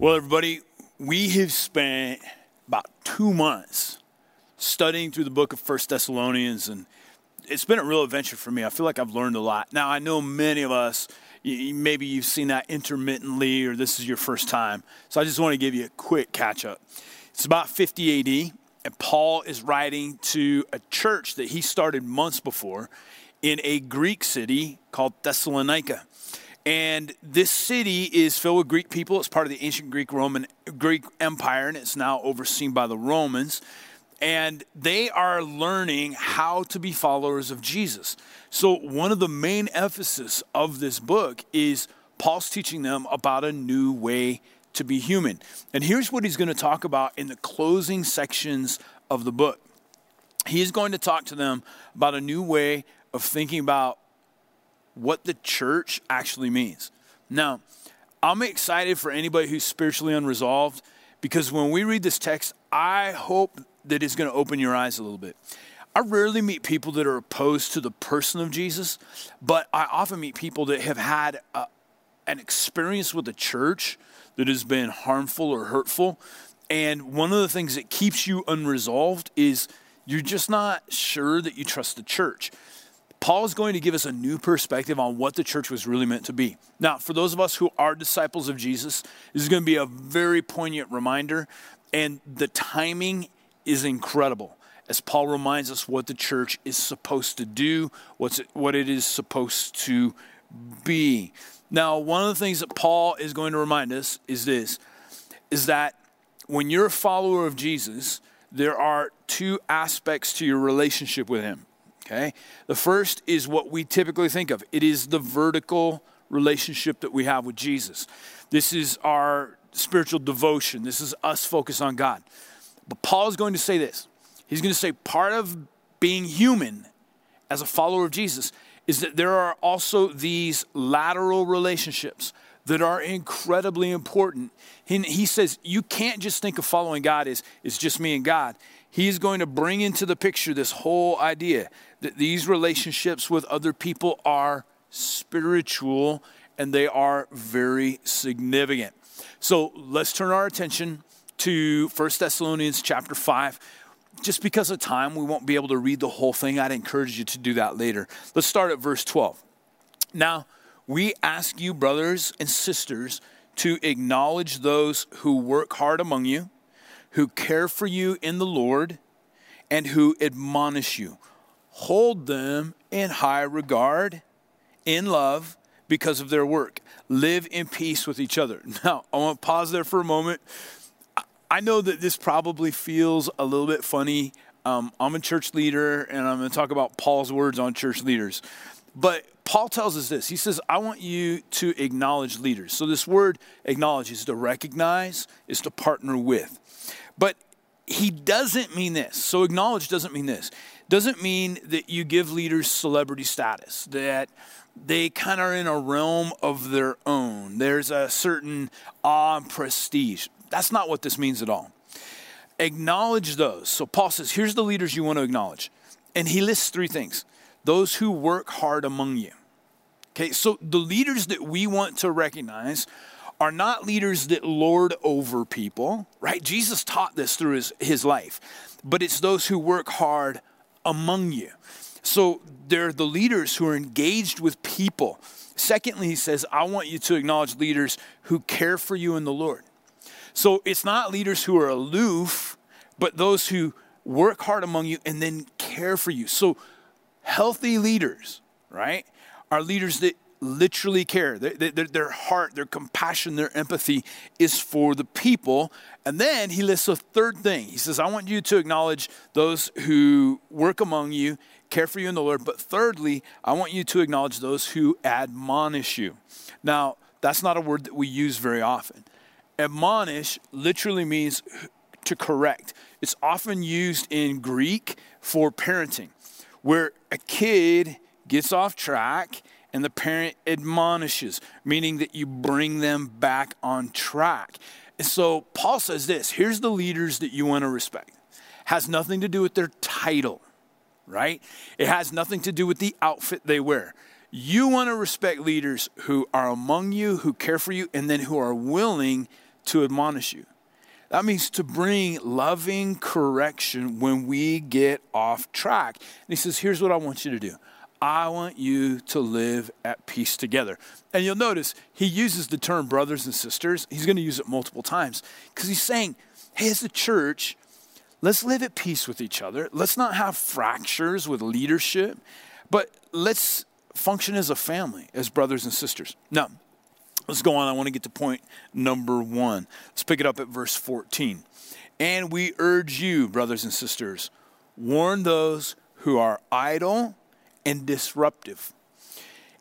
Well, everybody, we have spent about two months studying through the book of First Thessalonians, and it's been a real adventure for me. I feel like I've learned a lot. Now, I know many of us, maybe you've seen that intermittently, or this is your first time. So I just want to give you a quick catch up. It's about 50 AD, and Paul is writing to a church that he started months before in a Greek city called Thessalonica. And this city is filled with Greek people. It's part of the ancient Greek Roman Greek Empire, and it's now overseen by the Romans. And they are learning how to be followers of Jesus. So one of the main emphasis of this book is Paul's teaching them about a new way to be human. And here's what he's going to talk about in the closing sections of the book. He's going to talk to them about a new way of thinking about what the church actually means. Now, I'm excited for anybody who's spiritually unresolved because when we read this text, I hope that it's going to open your eyes a little bit. I rarely meet people that are opposed to the person of Jesus, but I often meet people that have had a, an experience with the church that has been harmful or hurtful. And one of the things that keeps you unresolved is you're just not sure that you trust the church. Paul is going to give us a new perspective on what the church was really meant to be. Now, for those of us who are disciples of Jesus, this is going to be a very poignant reminder, and the timing is incredible as Paul reminds us what the church is supposed to do, what's what it is supposed to be. Now, one of the things that Paul is going to remind us is this is that when you're a follower of Jesus, there are two aspects to your relationship with him. Okay? The first is what we typically think of it is the vertical relationship that we have with Jesus. This is our spiritual devotion, this is us focused on God. But Paul is going to say this he's going to say part of being human as a follower of Jesus is that there are also these lateral relationships that are incredibly important. He, he says you can't just think of following God as it's just me and God. He's going to bring into the picture this whole idea that these relationships with other people are spiritual and they are very significant. So let's turn our attention to 1 Thessalonians chapter 5. Just because of time, we won't be able to read the whole thing. I'd encourage you to do that later. Let's start at verse 12. Now, we ask you, brothers and sisters, to acknowledge those who work hard among you, who care for you in the Lord, and who admonish you hold them in high regard, in love, because of their work. Live in peace with each other. Now, I want to pause there for a moment. I know that this probably feels a little bit funny. Um, I'm a church leader, and I'm going to talk about Paul's words on church leaders. But Paul tells us this. He says, I want you to acknowledge leaders. So, this word acknowledge is to recognize, is to partner with. But he doesn't mean this. So, acknowledge doesn't mean this doesn't mean that you give leaders celebrity status, that they kind of are in a realm of their own. There's a certain awe and prestige. That's not what this means at all. Acknowledge those. So Paul says, here's the leaders you want to acknowledge. And he lists three things those who work hard among you. Okay, so the leaders that we want to recognize are not leaders that lord over people, right? Jesus taught this through his, his life, but it's those who work hard among you. So they're the leaders who are engaged with people. Secondly, he says, I want you to acknowledge leaders who care for you in the Lord. So it's not leaders who are aloof, but those who work hard among you and then care for you. So healthy leaders, right, are leaders that literally care. Their, their, their, heart, their compassion, their empathy is for the people. And then he lists a third thing. He says, I want you to acknowledge those who work among you, care for you in the Lord. But thirdly, I want you to acknowledge those who admonish you. Now, that's not a word that we use very often. Admonish literally means to correct. It's often used in Greek for parenting, where a kid gets off track and the parent admonishes, meaning that you bring them back on track. And so Paul says this here's the leaders that you want to respect. Has nothing to do with their title, right? It has nothing to do with the outfit they wear. You want to respect leaders who are among you, who care for you, and then who are willing to admonish you. That means to bring loving correction when we get off track. And he says, Here's what I want you to do I want you to live at peace together. And you'll notice he uses the term brothers and sisters. He's going to use it multiple times because he's saying, Hey, as a church, let's live at peace with each other. Let's not have fractures with leadership, but let's function as a family, as brothers and sisters. Now, Let's go on. I want to get to point number one. Let's pick it up at verse 14. And we urge you, brothers and sisters, warn those who are idle and disruptive,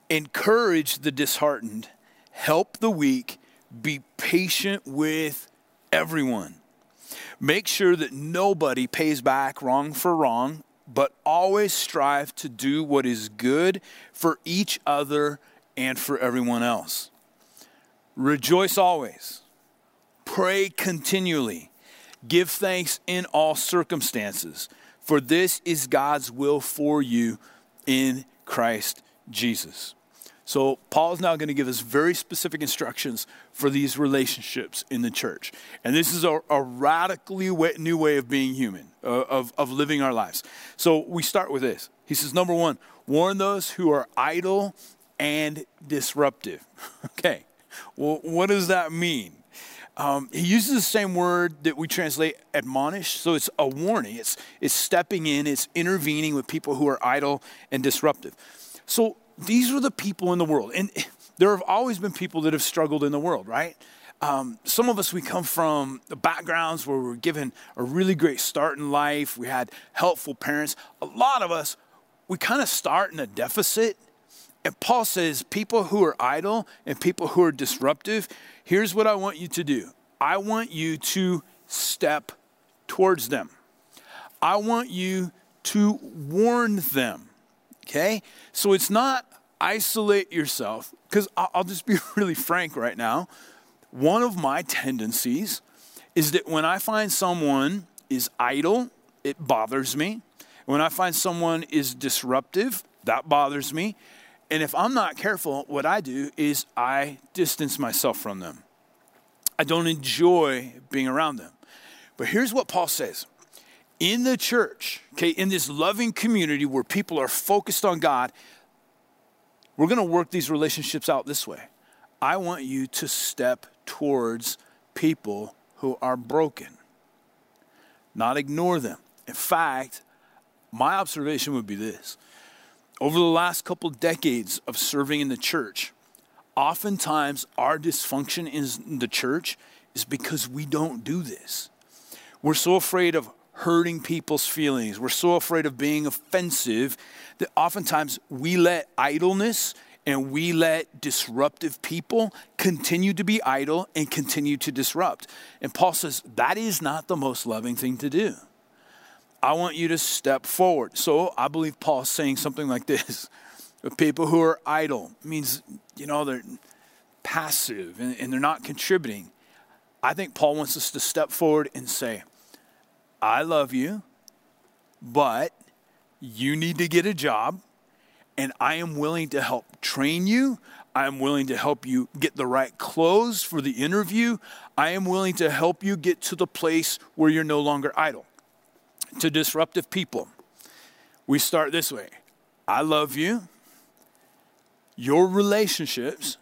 encourage the disheartened, help the weak, be patient with everyone. Make sure that nobody pays back wrong for wrong, but always strive to do what is good for each other and for everyone else. Rejoice always. Pray continually. Give thanks in all circumstances, for this is God's will for you in Christ Jesus. So, Paul is now going to give us very specific instructions for these relationships in the church. And this is a, a radically new way of being human, uh, of, of living our lives. So, we start with this. He says, number one, warn those who are idle and disruptive. okay. Well, what does that mean? Um, he uses the same word that we translate admonish. So it's a warning. It's, it's stepping in, it's intervening with people who are idle and disruptive. So these are the people in the world. And there have always been people that have struggled in the world, right? Um, some of us, we come from backgrounds where we were given a really great start in life. We had helpful parents. A lot of us, we kind of start in a deficit and Paul says, people who are idle and people who are disruptive, here's what I want you to do I want you to step towards them. I want you to warn them. Okay? So it's not isolate yourself, because I'll just be really frank right now. One of my tendencies is that when I find someone is idle, it bothers me. When I find someone is disruptive, that bothers me. And if I'm not careful, what I do is I distance myself from them. I don't enjoy being around them. But here's what Paul says in the church, okay, in this loving community where people are focused on God, we're going to work these relationships out this way. I want you to step towards people who are broken, not ignore them. In fact, my observation would be this over the last couple decades of serving in the church, oftentimes our dysfunction in the church is because we don't do this. We're so afraid of hurting people's feelings. We're so afraid of being offensive that oftentimes we let idleness and we let disruptive people continue to be idle and continue to disrupt. And Paul says that is not the most loving thing to do. I want you to step forward. So I believe Paul's saying something like this people who are idle means, you know, they're passive and, and they're not contributing. I think Paul wants us to step forward and say, I love you, but you need to get a job, and I am willing to help train you. I am willing to help you get the right clothes for the interview. I am willing to help you get to the place where you're no longer idle to disruptive people, we start this way I love you. Your relationships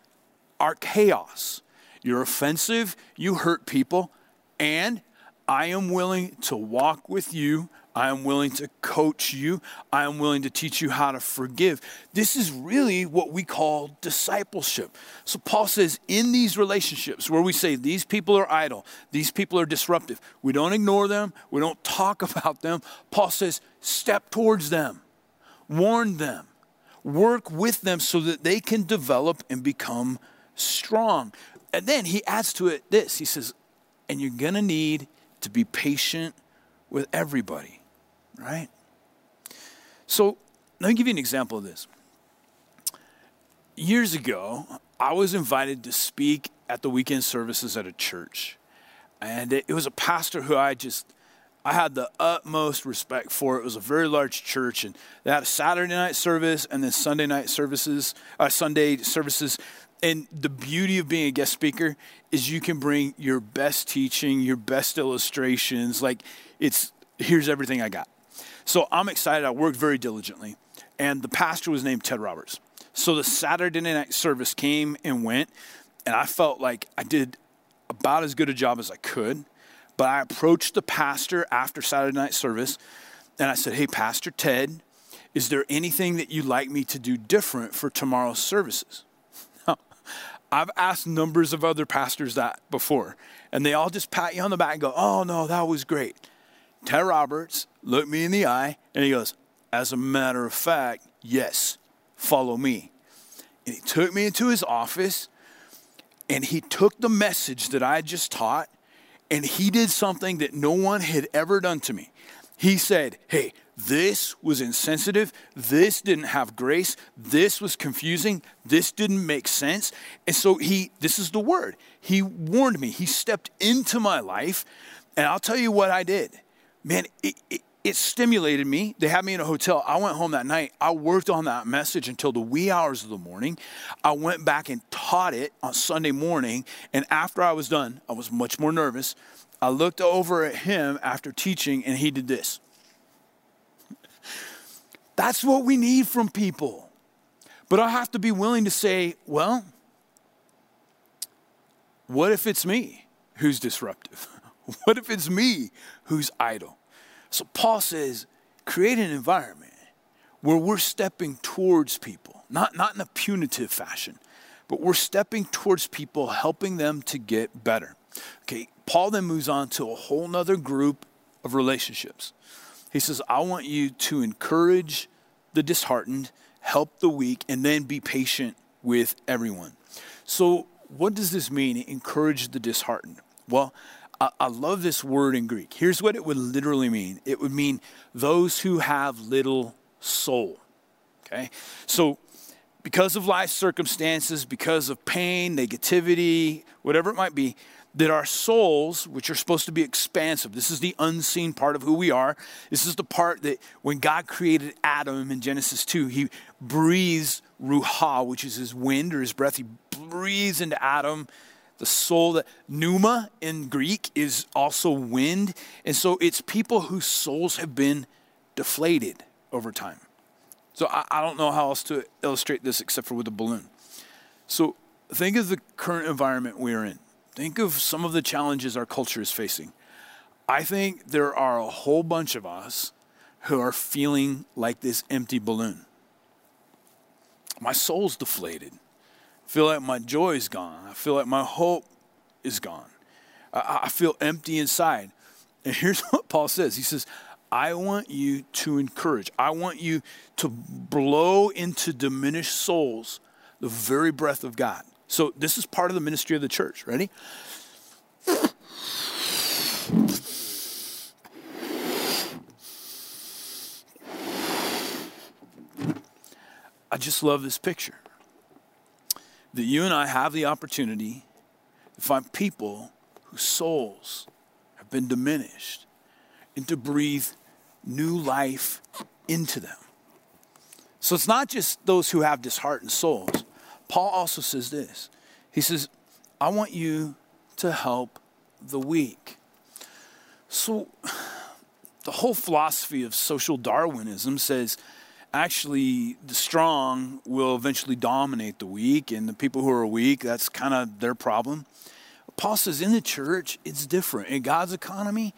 are chaos. You're offensive, you hurt people, and I am willing to walk with you I am willing to coach you. I am willing to teach you how to forgive. This is really what we call discipleship. So Paul says, in these relationships where we say these people are idle, these people are disruptive, we don't ignore them, we don't talk about them. Paul says, step towards them, warn them, work with them so that they can develop and become strong. And then he adds to it this he says, and you're going to need to be patient with everybody right? So let me give you an example of this. Years ago, I was invited to speak at the weekend services at a church. And it was a pastor who I just, I had the utmost respect for. It was a very large church, and they had a Saturday night service and then Sunday night services, uh, Sunday services. And the beauty of being a guest speaker is you can bring your best teaching, your best illustrations. Like it's here's everything I got. So I'm excited. I worked very diligently. And the pastor was named Ted Roberts. So the Saturday night service came and went, and I felt like I did about as good a job as I could. But I approached the pastor after Saturday night service and I said, Hey, Pastor Ted, is there anything that you'd like me to do different for tomorrow's services? I've asked numbers of other pastors that before, and they all just pat you on the back and go, Oh, no, that was great. Ted Roberts looked me in the eye and he goes, As a matter of fact, yes, follow me. And he took me into his office and he took the message that I just taught and he did something that no one had ever done to me. He said, Hey, this was insensitive. This didn't have grace. This was confusing. This didn't make sense. And so he, this is the word. He warned me. He stepped into my life. And I'll tell you what I did. Man, it, it, it stimulated me. They had me in a hotel. I went home that night. I worked on that message until the wee hours of the morning. I went back and taught it on Sunday morning. And after I was done, I was much more nervous. I looked over at him after teaching, and he did this. That's what we need from people. But I have to be willing to say, well, what if it's me who's disruptive? What if it's me who's idle? So Paul says, create an environment where we're stepping towards people, not, not in a punitive fashion, but we're stepping towards people, helping them to get better. Okay, Paul then moves on to a whole nother group of relationships. He says, I want you to encourage the disheartened, help the weak, and then be patient with everyone. So, what does this mean? Encourage the disheartened. Well, I, love this word in Greek. Here's what it would literally mean it would mean those who have little soul. Okay? So, because of life circumstances, because of pain, negativity, whatever it might be, that our souls, which are supposed to be expansive, this is the unseen part of who we are. This is the part that when God created Adam in Genesis 2, he breathes ruach, which is his wind or his breath. He breathes into Adam the soul that pneuma in Greek is also wind. And so it's people whose souls have been deflated over time. So I, I don't know how else to illustrate this except for with a balloon. So think of the current environment we're in. Think of some of the challenges our culture is facing. I think there are a whole bunch of us who are feeling like this empty balloon. My soul's deflated. Feel like my joy is gone. I feel like my hope is gone. I, I feel empty inside. And here's what Paul says He says, I want you to encourage, I want you to blow into diminished souls the very breath of God. So, this is part of the ministry of the church. Ready? I just love this picture. That you and I have the opportunity to find people whose souls have been diminished and to breathe new life into them. So it's not just those who have disheartened souls. Paul also says this He says, I want you to help the weak. So the whole philosophy of social Darwinism says actually the strong will eventually dominate the weak, and the people who are weak, that's kind of their problem. Paul says in the church, it's different. In God's economy,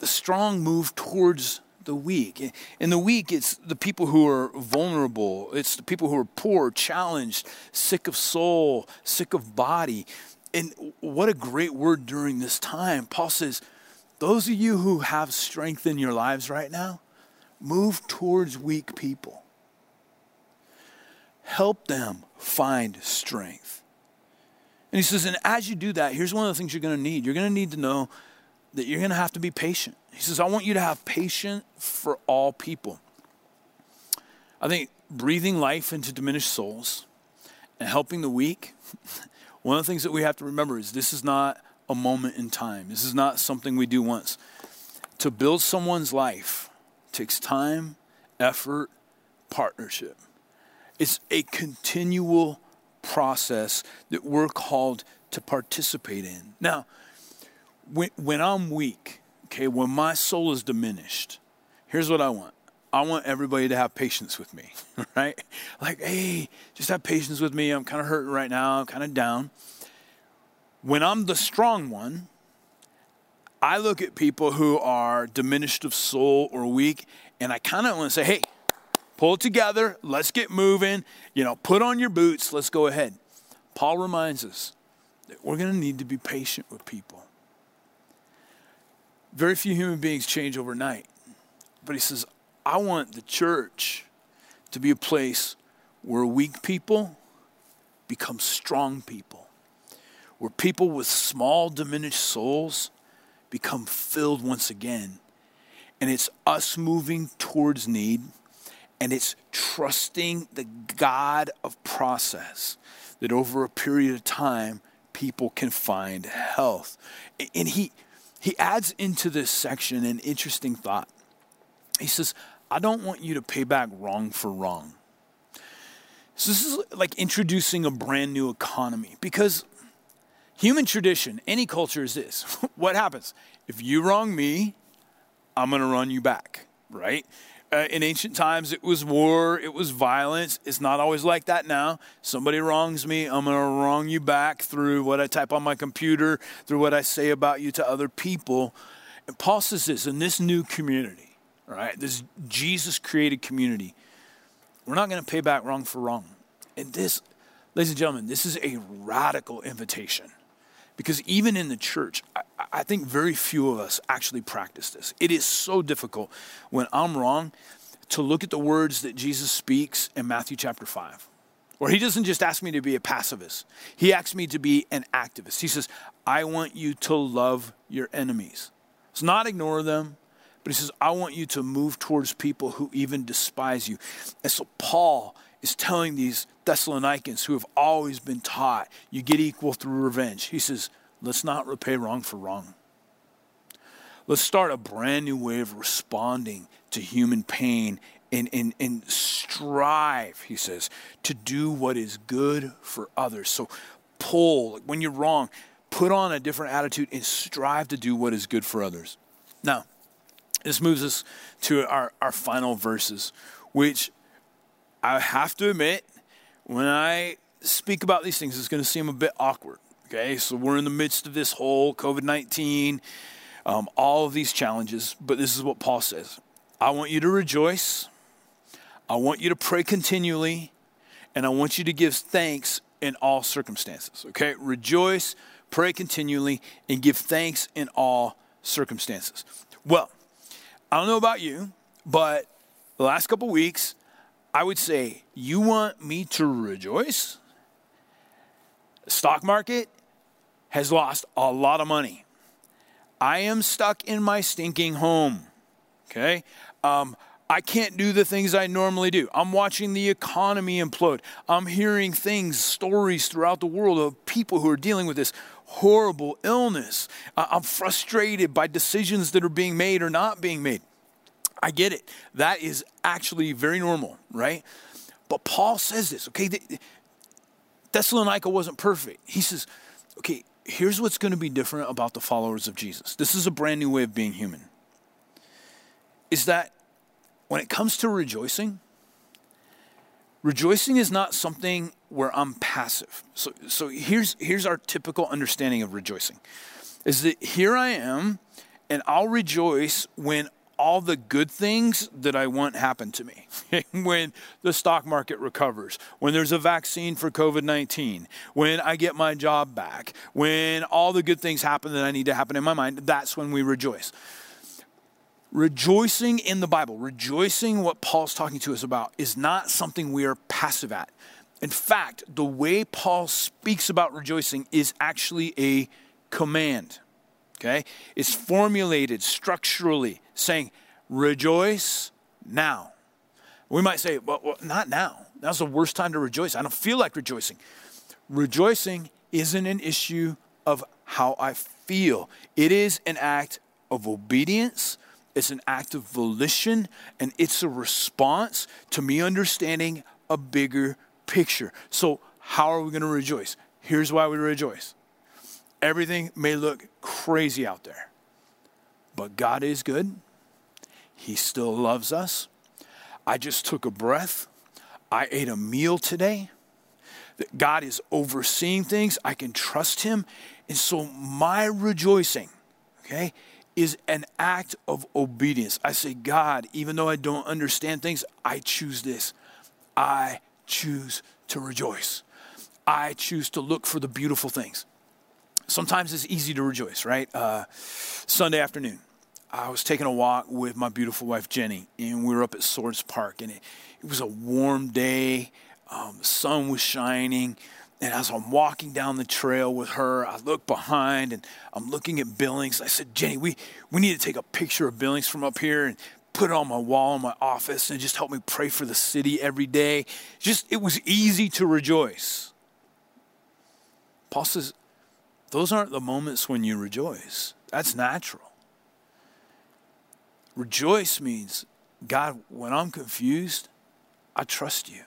the strong move towards the weak. In the weak, it's the people who are vulnerable, it's the people who are poor, challenged, sick of soul, sick of body. And what a great word during this time. Paul says, Those of you who have strength in your lives right now, move towards weak people. Help them find strength. And he says, and as you do that, here's one of the things you're going to need. You're going to need to know that you're going to have to be patient. He says, I want you to have patience for all people. I think breathing life into diminished souls and helping the weak, one of the things that we have to remember is this is not a moment in time. This is not something we do once. To build someone's life takes time, effort, partnership. It's a continual process that we're called to participate in. Now, when, when I'm weak, okay, when my soul is diminished, here's what I want. I want everybody to have patience with me, right? Like, hey, just have patience with me. I'm kind of hurting right now. I'm kind of down. When I'm the strong one, I look at people who are diminished of soul or weak, and I kind of want to say, hey, pull it together. Let's get moving. You know, put on your boots. Let's go ahead. Paul reminds us that we're going to need to be patient with people. Very few human beings change overnight. But he says, I want the church to be a place where weak people become strong people, where people with small, diminished souls become filled once again. And it's us moving towards need, and it's trusting the God of process that over a period of time, people can find health. And he, he adds into this section an interesting thought. He says, I don't want you to pay back wrong for wrong. So this is like introducing a brand new economy because human tradition, any culture is this. what happens? If you wrong me, I'm going to run you back, right? Uh, in ancient times, it was war, it was violence. It's not always like that now. Somebody wrongs me, I'm going to wrong you back through what I type on my computer, through what I say about you to other people. And Paul says this in this new community, right? This Jesus created community. We're not going to pay back wrong for wrong. And this, ladies and gentlemen, this is a radical invitation. Because even in the church, I, I think very few of us actually practice this. It is so difficult when I'm wrong to look at the words that Jesus speaks in Matthew chapter 5. Where he doesn't just ask me to be a pacifist, he asks me to be an activist. He says, I want you to love your enemies. It's not ignore them, but he says, I want you to move towards people who even despise you. And so Paul is telling these Thessalonians who have always been taught you get equal through revenge. He says, let's not repay wrong for wrong. Let's start a brand new way of responding to human pain and, and, and strive, he says, to do what is good for others. So pull, when you're wrong, put on a different attitude and strive to do what is good for others. Now, this moves us to our, our final verses, which I have to admit, when I speak about these things, it's going to seem a bit awkward. Okay, so we're in the midst of this whole COVID 19, um, all of these challenges, but this is what Paul says I want you to rejoice, I want you to pray continually, and I want you to give thanks in all circumstances. Okay, rejoice, pray continually, and give thanks in all circumstances. Well, I don't know about you, but the last couple weeks, I would say, You want me to rejoice? The stock market has lost a lot of money. I am stuck in my stinking home. Okay? Um, I can't do the things I normally do. I'm watching the economy implode. I'm hearing things, stories throughout the world of people who are dealing with this horrible illness. I'm frustrated by decisions that are being made or not being made. I get it. That is actually very normal, right? But Paul says this, okay? Thessalonica wasn't perfect. He says, okay, here's what's going to be different about the followers of Jesus. This is a brand new way of being human. Is that when it comes to rejoicing, rejoicing is not something where I'm passive. So, so here's, here's our typical understanding of rejoicing is that here I am, and I'll rejoice when all the good things that I want happen to me. when the stock market recovers, when there's a vaccine for COVID 19, when I get my job back, when all the good things happen that I need to happen in my mind, that's when we rejoice. Rejoicing in the Bible, rejoicing what Paul's talking to us about, is not something we are passive at. In fact, the way Paul speaks about rejoicing is actually a command okay, is formulated structurally saying, rejoice now. We might say, well, well, not now. Now's the worst time to rejoice. I don't feel like rejoicing. Rejoicing isn't an issue of how I feel, it is an act of obedience, it's an act of volition, and it's a response to me understanding a bigger picture. So, How are we going to rejoice? Here's why we rejoice. Everything may look crazy out there, but God is good. He still loves us. I just took a breath. I ate a meal today. That God is overseeing things. I can trust Him. And so my rejoicing, okay, is an act of obedience. I say, God, even though I don't understand things, I choose this. I choose to rejoice. I choose to look for the beautiful things. Sometimes it's easy to rejoice, right? Uh, Sunday afternoon, I was taking a walk with my beautiful wife Jenny, and we were up at Swords Park, and it, it was a warm day. Um, the sun was shining, and as I'm walking down the trail with her, I look behind and I'm looking at Billings. I said, Jenny, we, we need to take a picture of Billings from up here and put it on my wall in my office and just help me pray for the city every day. Just it was easy to rejoice. Paul says, those aren't the moments when you rejoice. That's natural. Rejoice means, God, when I'm confused, I trust you.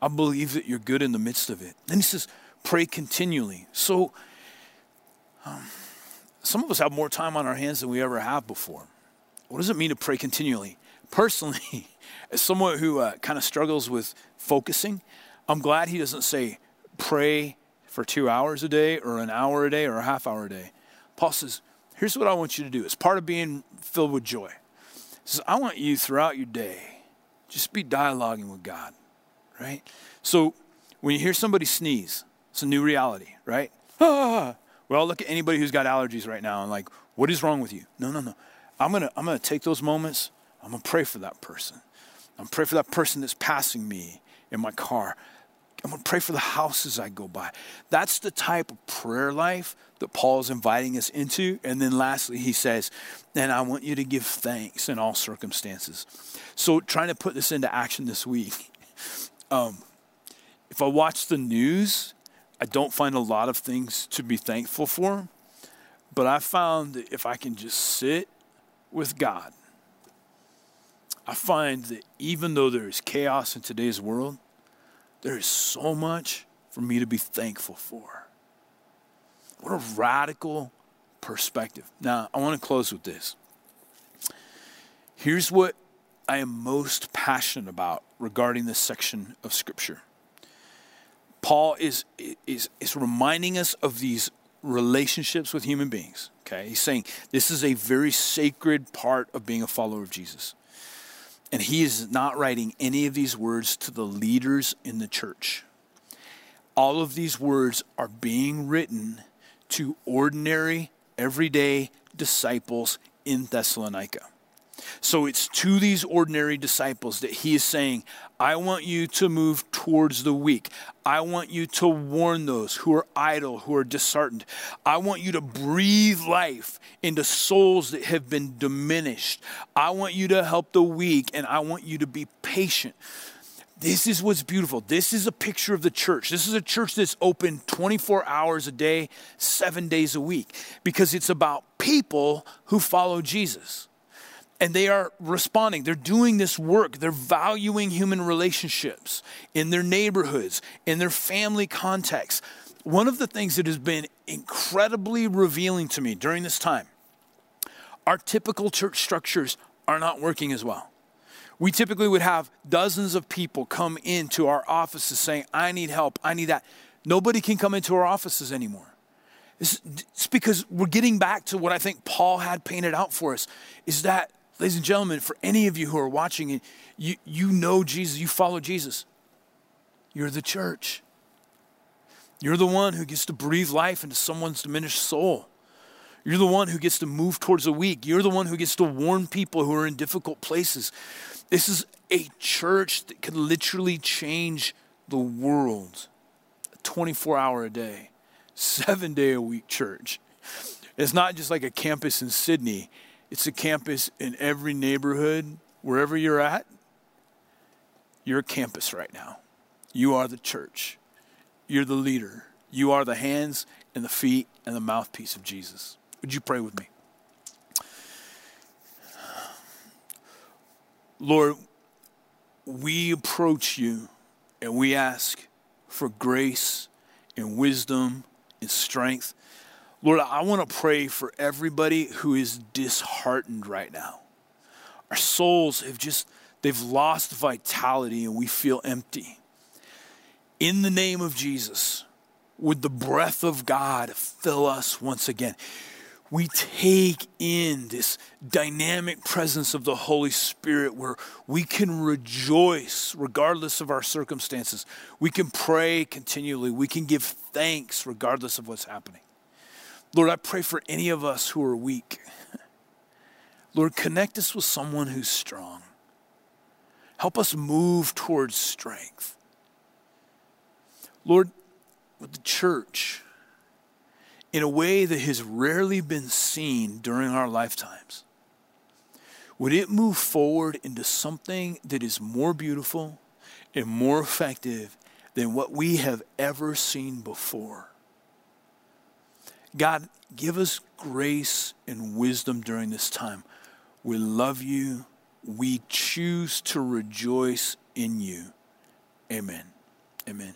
I believe that you're good in the midst of it. Then he says, pray continually. So, um, some of us have more time on our hands than we ever have before. What does it mean to pray continually? Personally, as someone who uh, kind of struggles with focusing, I'm glad he doesn't say pray for two hours a day or an hour a day or a half hour a day. Paul says, here's what I want you to do. It's part of being filled with joy. He says, I want you throughout your day, just be dialoguing with God right? So when you hear somebody sneeze, it's a new reality, right? Ah, well, look at anybody who's got allergies right now and like, what is wrong with you? No, no, no. I'm gonna I'm gonna take those moments. I'm gonna pray for that person. I'm gonna pray for that person that's passing me in my car. I'm gonna pray for the houses I go by. That's the type of prayer life that Paul is inviting us into. And then lastly, he says, and I want you to give thanks in all circumstances. So trying to put this into action this week. Um, if I watch the news, I don't find a lot of things to be thankful for. But I found that if I can just sit with God, I find that even though there is chaos in today's world, there is so much for me to be thankful for. What a radical perspective. Now, I want to close with this. Here's what I am most passionate about regarding this section of Scripture. Paul is, is, is reminding us of these relationships with human beings. Okay, he's saying this is a very sacred part of being a follower of Jesus. And he is not writing any of these words to the leaders in the church. All of these words are being written to ordinary, everyday disciples in Thessalonica. So it's to these ordinary disciples that he is saying, I want you to move towards the weak. I want you to warn those who are idle, who are disheartened. I want you to breathe life into souls that have been diminished. I want you to help the weak, and I want you to be patient. This is what's beautiful. This is a picture of the church. This is a church that's open 24 hours a day, seven days a week, because it's about people who follow Jesus and they are responding. They're doing this work. They're valuing human relationships in their neighborhoods, in their family context. One of the things that has been incredibly revealing to me during this time our typical church structures are not working as well. We typically would have dozens of people come into our offices saying, I need help, I need that. Nobody can come into our offices anymore. It's, because we're getting back to what I think Paul had painted out for us is that Ladies and gentlemen, for any of you who are watching, you, you know Jesus, you follow Jesus. You're the church. You're the one who gets to breathe life into someone's diminished soul. You're the one who gets to move towards the weak. You're the one who gets to warn people who are in difficult places. This is a church that can literally change the world. A 24 hour a day, seven day a week church. It's not just like a campus in Sidney, it's a campus in every neighborhood, wherever you're at. You're a campus right now. You are the church. You're the leader. You are the hands and the feet and the mouthpiece of Jesus. Would you pray with me? Lord, we approach you and we ask for grace and wisdom and strength. Lord, I want to pray for everybody who is disheartened right now. Our souls have just, they've lost vitality and we feel empty. In the name of Jesus, would the breath of God fill us once again? we take in this dynamic presence of the Holy Spirit where we can rejoice regardless of our circumstances. We can pray continually. We can give thanks regardless of what's happening. Lord, I pray for any of us who are weak. Lord, connect us with someone who's strong. Help us move towards strength. Lord, with the church, in a way that has rarely been seen during our lifetimes? Would it move forward into something that is more beautiful and more effective than what we have ever seen before? God, give us grace and wisdom during this time. We love you. We choose to rejoice in you. Amen. Amen.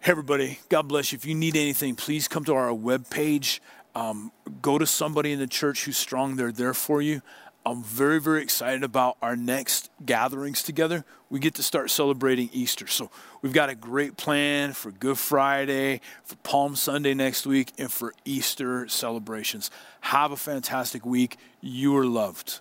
Hey, everybody, God bless you. If you need anything, please come to our webpage. Um, go to somebody in the church who's strong. They're there for you. I'm very, very excited about our next gatherings together. We get to start celebrating Easter. So we've got a great plan for Good Friday, for Palm Sunday next week, and for Easter celebrations. Have a fantastic week. You are loved.